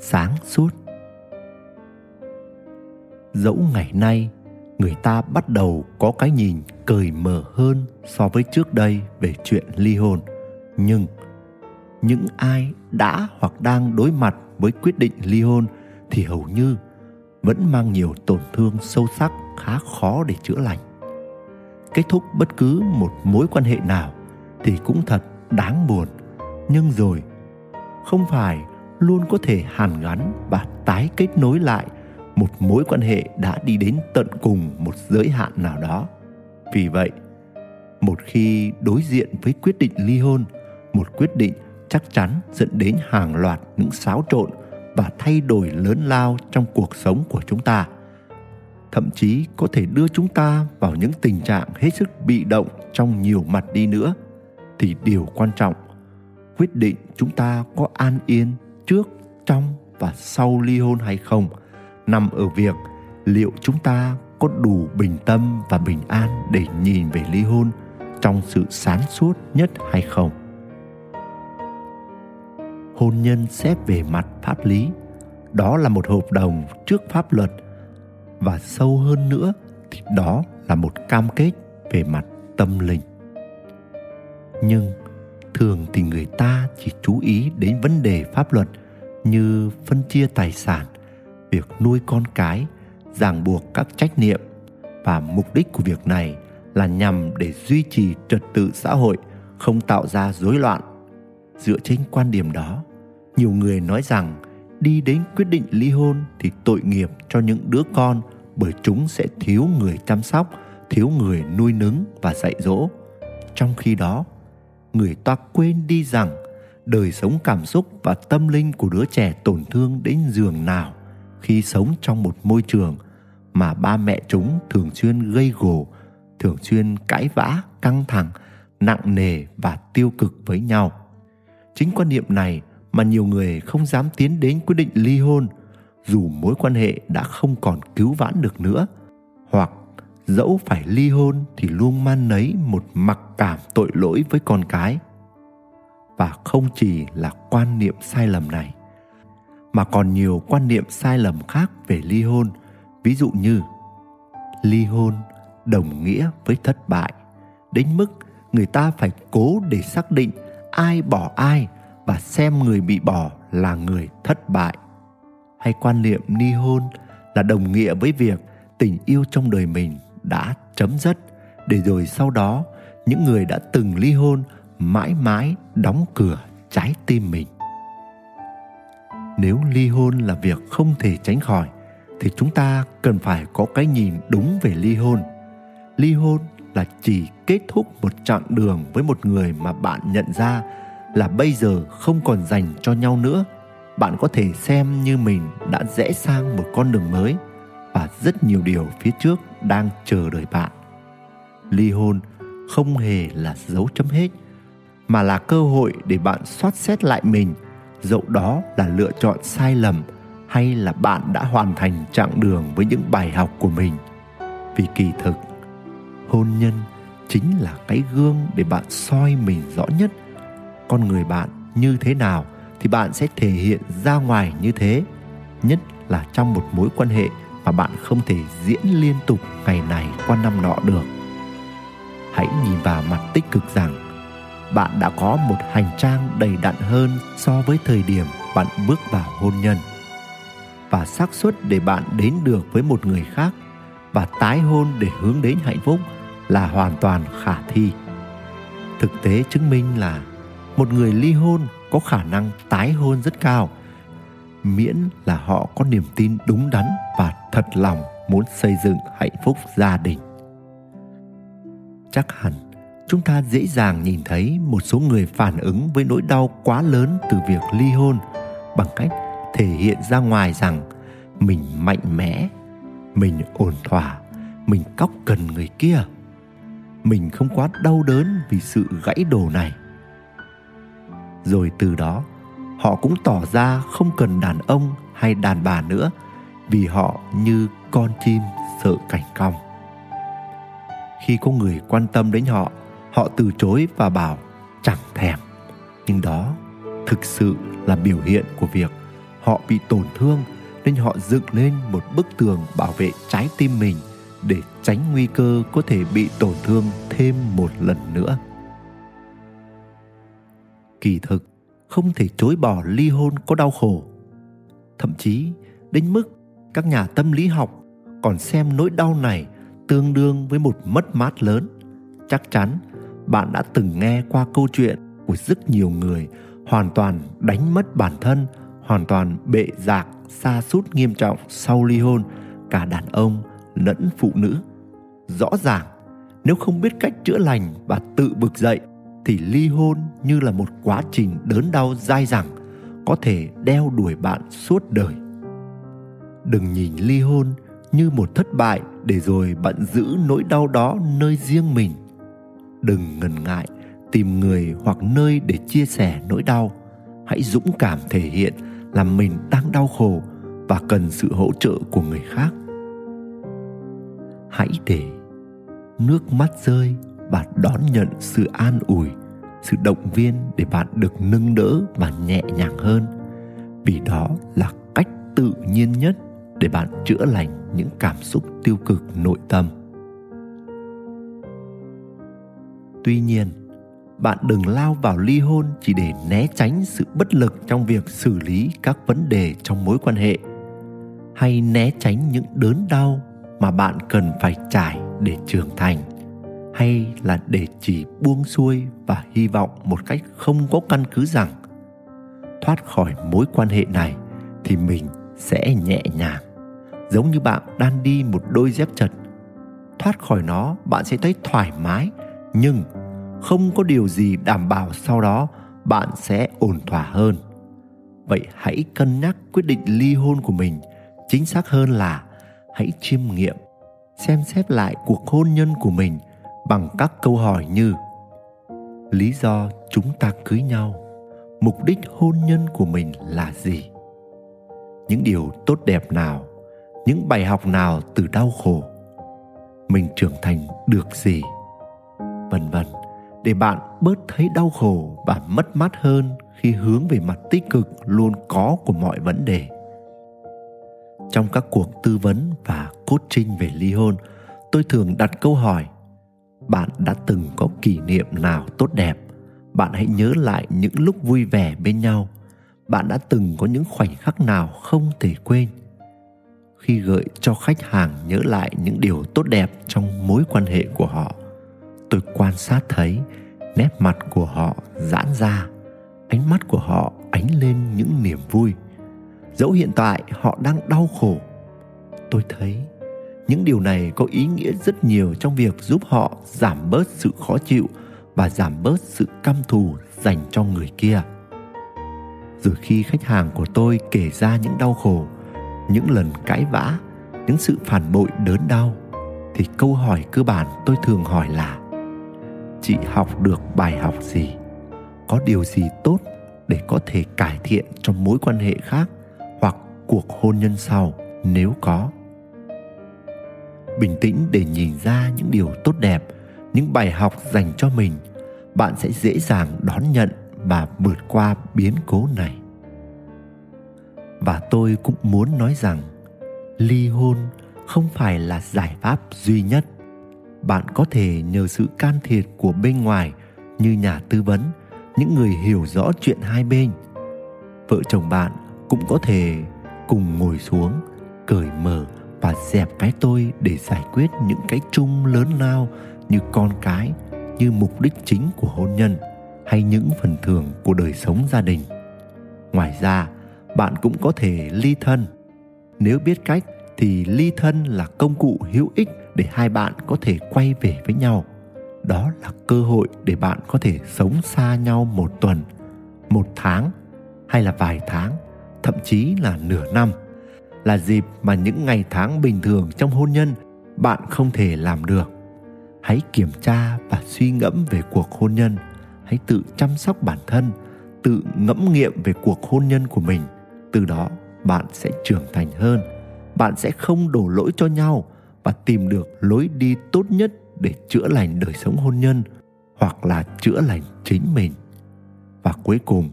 sáng suốt. Dẫu ngày nay, người ta bắt đầu có cái nhìn cởi mở hơn so với trước đây về chuyện ly hôn. Nhưng những ai đã hoặc đang đối mặt với quyết định ly hôn thì hầu như vẫn mang nhiều tổn thương sâu sắc khá khó để chữa lành. Kết thúc bất cứ một mối quan hệ nào thì cũng thật đáng buồn. Nhưng rồi không phải luôn có thể hàn gắn và tái kết nối lại một mối quan hệ đã đi đến tận cùng một giới hạn nào đó. Vì vậy, một khi đối diện với quyết định ly hôn, một quyết định chắc chắn dẫn đến hàng loạt những xáo trộn và thay đổi lớn lao trong cuộc sống của chúng ta. Thậm chí có thể đưa chúng ta vào những tình trạng hết sức bị động trong nhiều mặt đi nữa. Thì điều quan trọng, quyết định chúng ta có an yên trước, trong và sau ly hôn hay không, nằm ở việc liệu chúng ta có đủ bình tâm và bình an để nhìn về ly hôn trong sự sáng suốt nhất hay không. Hôn nhân xét về mặt pháp lý, đó là một hợp đồng trước pháp luật và sâu hơn nữa thì đó là một cam kết về mặt tâm linh. Nhưng thường thì người ta chỉ chú ý đến vấn đề pháp luật như phân chia tài sản, việc nuôi con cái, ràng buộc các trách nhiệm. Và mục đích của việc này là nhằm để duy trì trật tự xã hội, không tạo ra rối loạn. Dựa trên quan điểm đó, nhiều người nói rằng đi đến quyết định ly hôn thì tội nghiệp cho những đứa con bởi chúng sẽ thiếu người chăm sóc, thiếu người nuôi nấng và dạy dỗ. Trong khi đó, người ta quên đi rằng đời sống cảm xúc và tâm linh của đứa trẻ tổn thương đến giường nào khi sống trong một môi trường mà ba mẹ chúng thường xuyên gây gổ, thường xuyên cãi vã, căng thẳng, nặng nề và tiêu cực với nhau. Chính quan niệm này mà nhiều người không dám tiến đến quyết định ly hôn, dù mối quan hệ đã không còn cứu vãn được nữa. Hoặc dẫu phải ly hôn thì luôn man nấy một mặc cảm tội lỗi với con cái và không chỉ là quan niệm sai lầm này, mà còn nhiều quan niệm sai lầm khác về ly hôn. Ví dụ như, ly hôn đồng nghĩa với thất bại, đến mức người ta phải cố để xác định ai bỏ ai và xem người bị bỏ là người thất bại. Hay quan niệm ly hôn là đồng nghĩa với việc tình yêu trong đời mình đã chấm dứt, để rồi sau đó những người đã từng ly hôn mãi mãi đóng cửa trái tim mình. Nếu ly hôn là việc không thể tránh khỏi, thì chúng ta cần phải có cái nhìn đúng về ly hôn. Ly hôn là chỉ kết thúc một chặng đường với một người mà bạn nhận ra là bây giờ không còn dành cho nhau nữa. Bạn có thể xem như mình đã rẽ sang một con đường mới và rất nhiều điều phía trước đang chờ đợi bạn. Ly hôn không hề là dấu chấm hết mà là cơ hội để bạn soát xét lại mình. Dẫu đó là lựa chọn sai lầm hay là bạn đã hoàn thành chặng đường với những bài học của mình. Vì kỳ thực, hôn nhân chính là cái gương để bạn soi mình rõ nhất. Con người bạn như thế nào thì bạn sẽ thể hiện ra ngoài như thế, nhất là trong một mối quan hệ mà bạn không thể diễn liên tục ngày này qua năm nọ được. Hãy nhìn vào mặt tích cực rằng bạn đã có một hành trang đầy đặn hơn so với thời điểm bạn bước vào hôn nhân. Và xác suất để bạn đến được với một người khác và tái hôn để hướng đến hạnh phúc là hoàn toàn khả thi. Thực tế chứng minh là một người ly hôn có khả năng tái hôn rất cao, miễn là họ có niềm tin đúng đắn và thật lòng muốn xây dựng hạnh phúc gia đình. Chắc hẳn chúng ta dễ dàng nhìn thấy một số người phản ứng với nỗi đau quá lớn từ việc ly hôn bằng cách thể hiện ra ngoài rằng mình mạnh mẽ, mình ổn thỏa, mình cóc cần người kia. Mình không quá đau đớn vì sự gãy đổ này. Rồi từ đó, họ cũng tỏ ra không cần đàn ông hay đàn bà nữa vì họ như con chim sợ cảnh cong. Khi có người quan tâm đến họ họ từ chối và bảo, chẳng thèm. Nhưng đó thực sự là biểu hiện của việc họ bị tổn thương nên họ dựng lên một bức tường bảo vệ trái tim mình để tránh nguy cơ có thể bị tổn thương thêm một lần nữa. Kỳ thực, không thể chối bỏ ly hôn có đau khổ. Thậm chí, đến mức các nhà tâm lý học còn xem nỗi đau này tương đương với một mất mát lớn. Chắc chắn bạn đã từng nghe qua câu chuyện của rất nhiều người hoàn toàn đánh mất bản thân, hoàn toàn bệ rạc xa sút nghiêm trọng sau ly hôn. Cả đàn ông lẫn phụ nữ. Rõ ràng, nếu không biết cách chữa lành và tự vực dậy, thì ly hôn như là một quá trình đớn đau dai dẳng, có thể đeo đuổi bạn suốt đời. Đừng nhìn ly hôn như một thất bại để rồi bạn giữ nỗi đau đó nơi riêng mình đừng ngần ngại tìm người hoặc nơi để chia sẻ nỗi đau. Hãy dũng cảm thể hiện là mình đang đau khổ và cần sự hỗ trợ của người khác. Hãy để nước mắt rơi và đón nhận sự an ủi, sự động viên để bạn được nâng đỡ và nhẹ nhàng hơn. Vì đó là cách tự nhiên nhất để bạn chữa lành những cảm xúc tiêu cực, nội tâm. Tuy nhiên, bạn đừng lao vào ly hôn chỉ để né tránh sự bất lực trong việc xử lý các vấn đề trong mối quan hệ. Hay né tránh những đớn đau mà bạn cần phải trải để trưởng thành. Hay là để chỉ buông xuôi và hy vọng một cách không có căn cứ rằng, thoát khỏi mối quan hệ này thì mình sẽ nhẹ nhàng. Giống như bạn đang đi một đôi dép chật. Thoát khỏi nó, bạn sẽ thấy thoải mái nhưng không có điều gì đảm bảo sau đó bạn sẽ ổn thỏa hơn. Vậy hãy cân nhắc quyết định ly hôn của mình chính xác hơn là hãy chiêm nghiệm, xem xét lại cuộc hôn nhân của mình bằng các câu hỏi như lý do chúng ta cưới nhau, mục đích hôn nhân của mình là gì, những điều tốt đẹp nào, những bài học nào từ đau khổ, mình trưởng thành được gì vân vân để bạn bớt thấy đau khổ và mất mát hơn khi hướng về mặt tích cực luôn có của mọi vấn đề. Trong các cuộc tư vấn và coaching về ly hôn, tôi thường đặt câu hỏi, bạn đã từng có kỷ niệm nào tốt đẹp? Bạn hãy nhớ lại những lúc vui vẻ bên nhau. Bạn đã từng có những khoảnh khắc nào không thể quên? Khi gợi cho khách hàng nhớ lại những điều tốt đẹp trong mối quan hệ của họ tôi quan sát thấy nét mặt của họ giãn ra, ánh mắt của họ ánh lên những niềm vui. Dẫu hiện tại họ đang đau khổ, tôi thấy những điều này có ý nghĩa rất nhiều trong việc giúp họ giảm bớt sự khó chịu và giảm bớt sự căm thù dành cho người kia. Rồi khi khách hàng của tôi kể ra những đau khổ, những lần cãi vã, những sự phản bội đớn đau, thì câu hỏi cơ bản tôi thường hỏi là chị học được bài học gì? Có điều gì tốt để có thể cải thiện trong mối quan hệ khác hoặc cuộc hôn nhân sau, nếu có? Bình tĩnh để nhìn ra những điều tốt đẹp, những bài học dành cho mình, bạn sẽ dễ dàng đón nhận và vượt qua biến cố này. Và tôi cũng muốn nói rằng, ly hôn không phải là giải pháp duy nhất bạn có thể nhờ sự can thiệp của bên ngoài như nhà tư vấn, những người hiểu rõ chuyện hai bên. Vợ chồng bạn cũng có thể cùng ngồi xuống, cởi mở và dẹp cái tôi để giải quyết những cái chung lớn lao như con cái, như mục đích chính của hôn nhân hay những phần thưởng của đời sống gia đình. Ngoài ra, bạn cũng có thể ly thân. Nếu biết cách thì ly thân là công cụ hữu ích để hai bạn có thể quay về với nhau. Đó là cơ hội để bạn có thể sống xa nhau một tuần, một tháng hay là vài tháng, thậm chí là nửa năm. Là dịp mà những ngày tháng bình thường trong hôn nhân bạn không thể làm được. Hãy kiểm tra và suy ngẫm về cuộc hôn nhân. Hãy tự chăm sóc bản thân, tự ngẫm nghiệm về cuộc hôn nhân của mình. Từ đó, bạn sẽ trưởng thành hơn. Bạn sẽ không đổ lỗi cho nhau và tìm được lối đi tốt nhất để chữa lành đời sống hôn nhân hoặc là chữa lành chính mình. Và cuối cùng,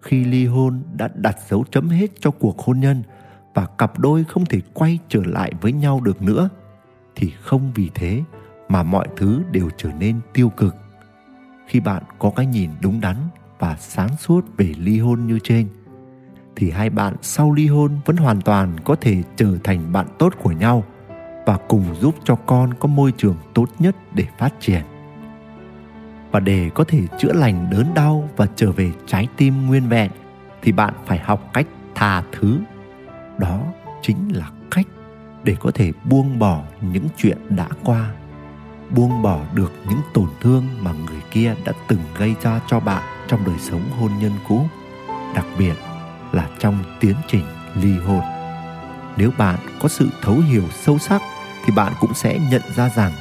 khi ly hôn đã đặt dấu chấm hết cho cuộc hôn nhân và cặp đôi không thể quay trở lại với nhau được nữa, thì không vì thế mà mọi thứ đều trở nên tiêu cực. Khi bạn có cái nhìn đúng đắn và sáng suốt về ly hôn như trên, thì hai bạn sau ly hôn vẫn hoàn toàn có thể trở thành bạn tốt của nhau và cùng giúp cho con có môi trường tốt nhất để phát triển. Và để có thể chữa lành đớn đau và trở về trái tim nguyên vẹn, thì bạn phải học cách tha thứ. Đó chính là cách để có thể buông bỏ những chuyện đã qua, buông bỏ được những tổn thương mà người kia đã từng gây ra cho bạn trong đời sống hôn nhân cũ, đặc biệt là trong tiến trình ly hôn. Nếu bạn có sự thấu hiểu sâu sắc thì bạn cũng sẽ nhận ra rằng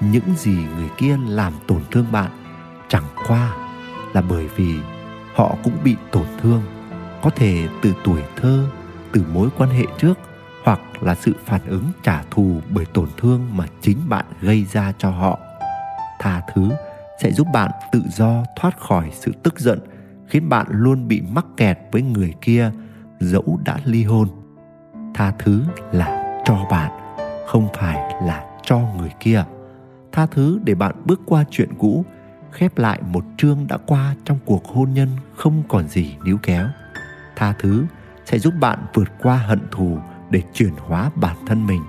những gì người kia làm tổn thương bạn chẳng qua là bởi vì họ cũng bị tổn thương, có thể từ tuổi thơ, từ mối quan hệ trước hoặc là sự phản ứng trả thù bởi tổn thương mà chính bạn gây ra cho họ. Tha thứ sẽ giúp bạn tự do thoát khỏi sự tức giận, khiến bạn luôn bị mắc kẹt với người kia dẫu đã ly hôn. Tha thứ là cho bạn không phải là cho người kia. Tha thứ để bạn bước qua chuyện cũ, khép lại một chương đã qua trong cuộc hôn nhân không còn gì níu kéo. Tha thứ sẽ giúp bạn vượt qua hận thù để chuyển hóa bản thân mình.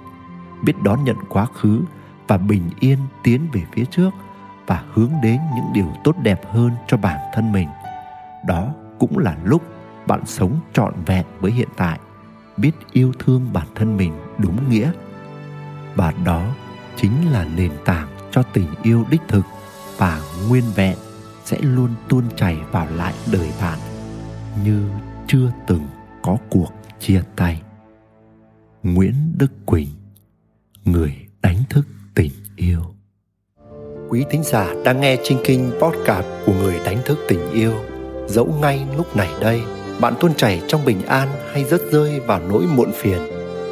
Biết đón nhận quá khứ và bình yên tiến về phía trước và hướng đến những điều tốt đẹp hơn cho bản thân mình. Đó cũng là lúc bạn sống trọn vẹn với hiện tại. Biết yêu thương bản thân mình đúng nghĩa và đó chính là nền tảng cho tình yêu đích thực và nguyên vẹn sẽ luôn tuôn chảy vào lại đời bạn như chưa từng có cuộc chia tay. Nguyễn đức quỳnh, người đánh thức tình yêu. Quý thính giả đang nghe trên kinh podcast của người đánh thức tình yêu, dẫu ngay lúc này đây, bạn tuôn chảy trong bình an hay rớt rơi vào nỗi muộn phiền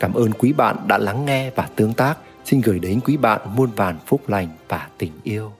cảm ơn quý bạn đã lắng nghe và tương tác. Xin gửi đến quý bạn muôn vàn phúc lành và tình yêu.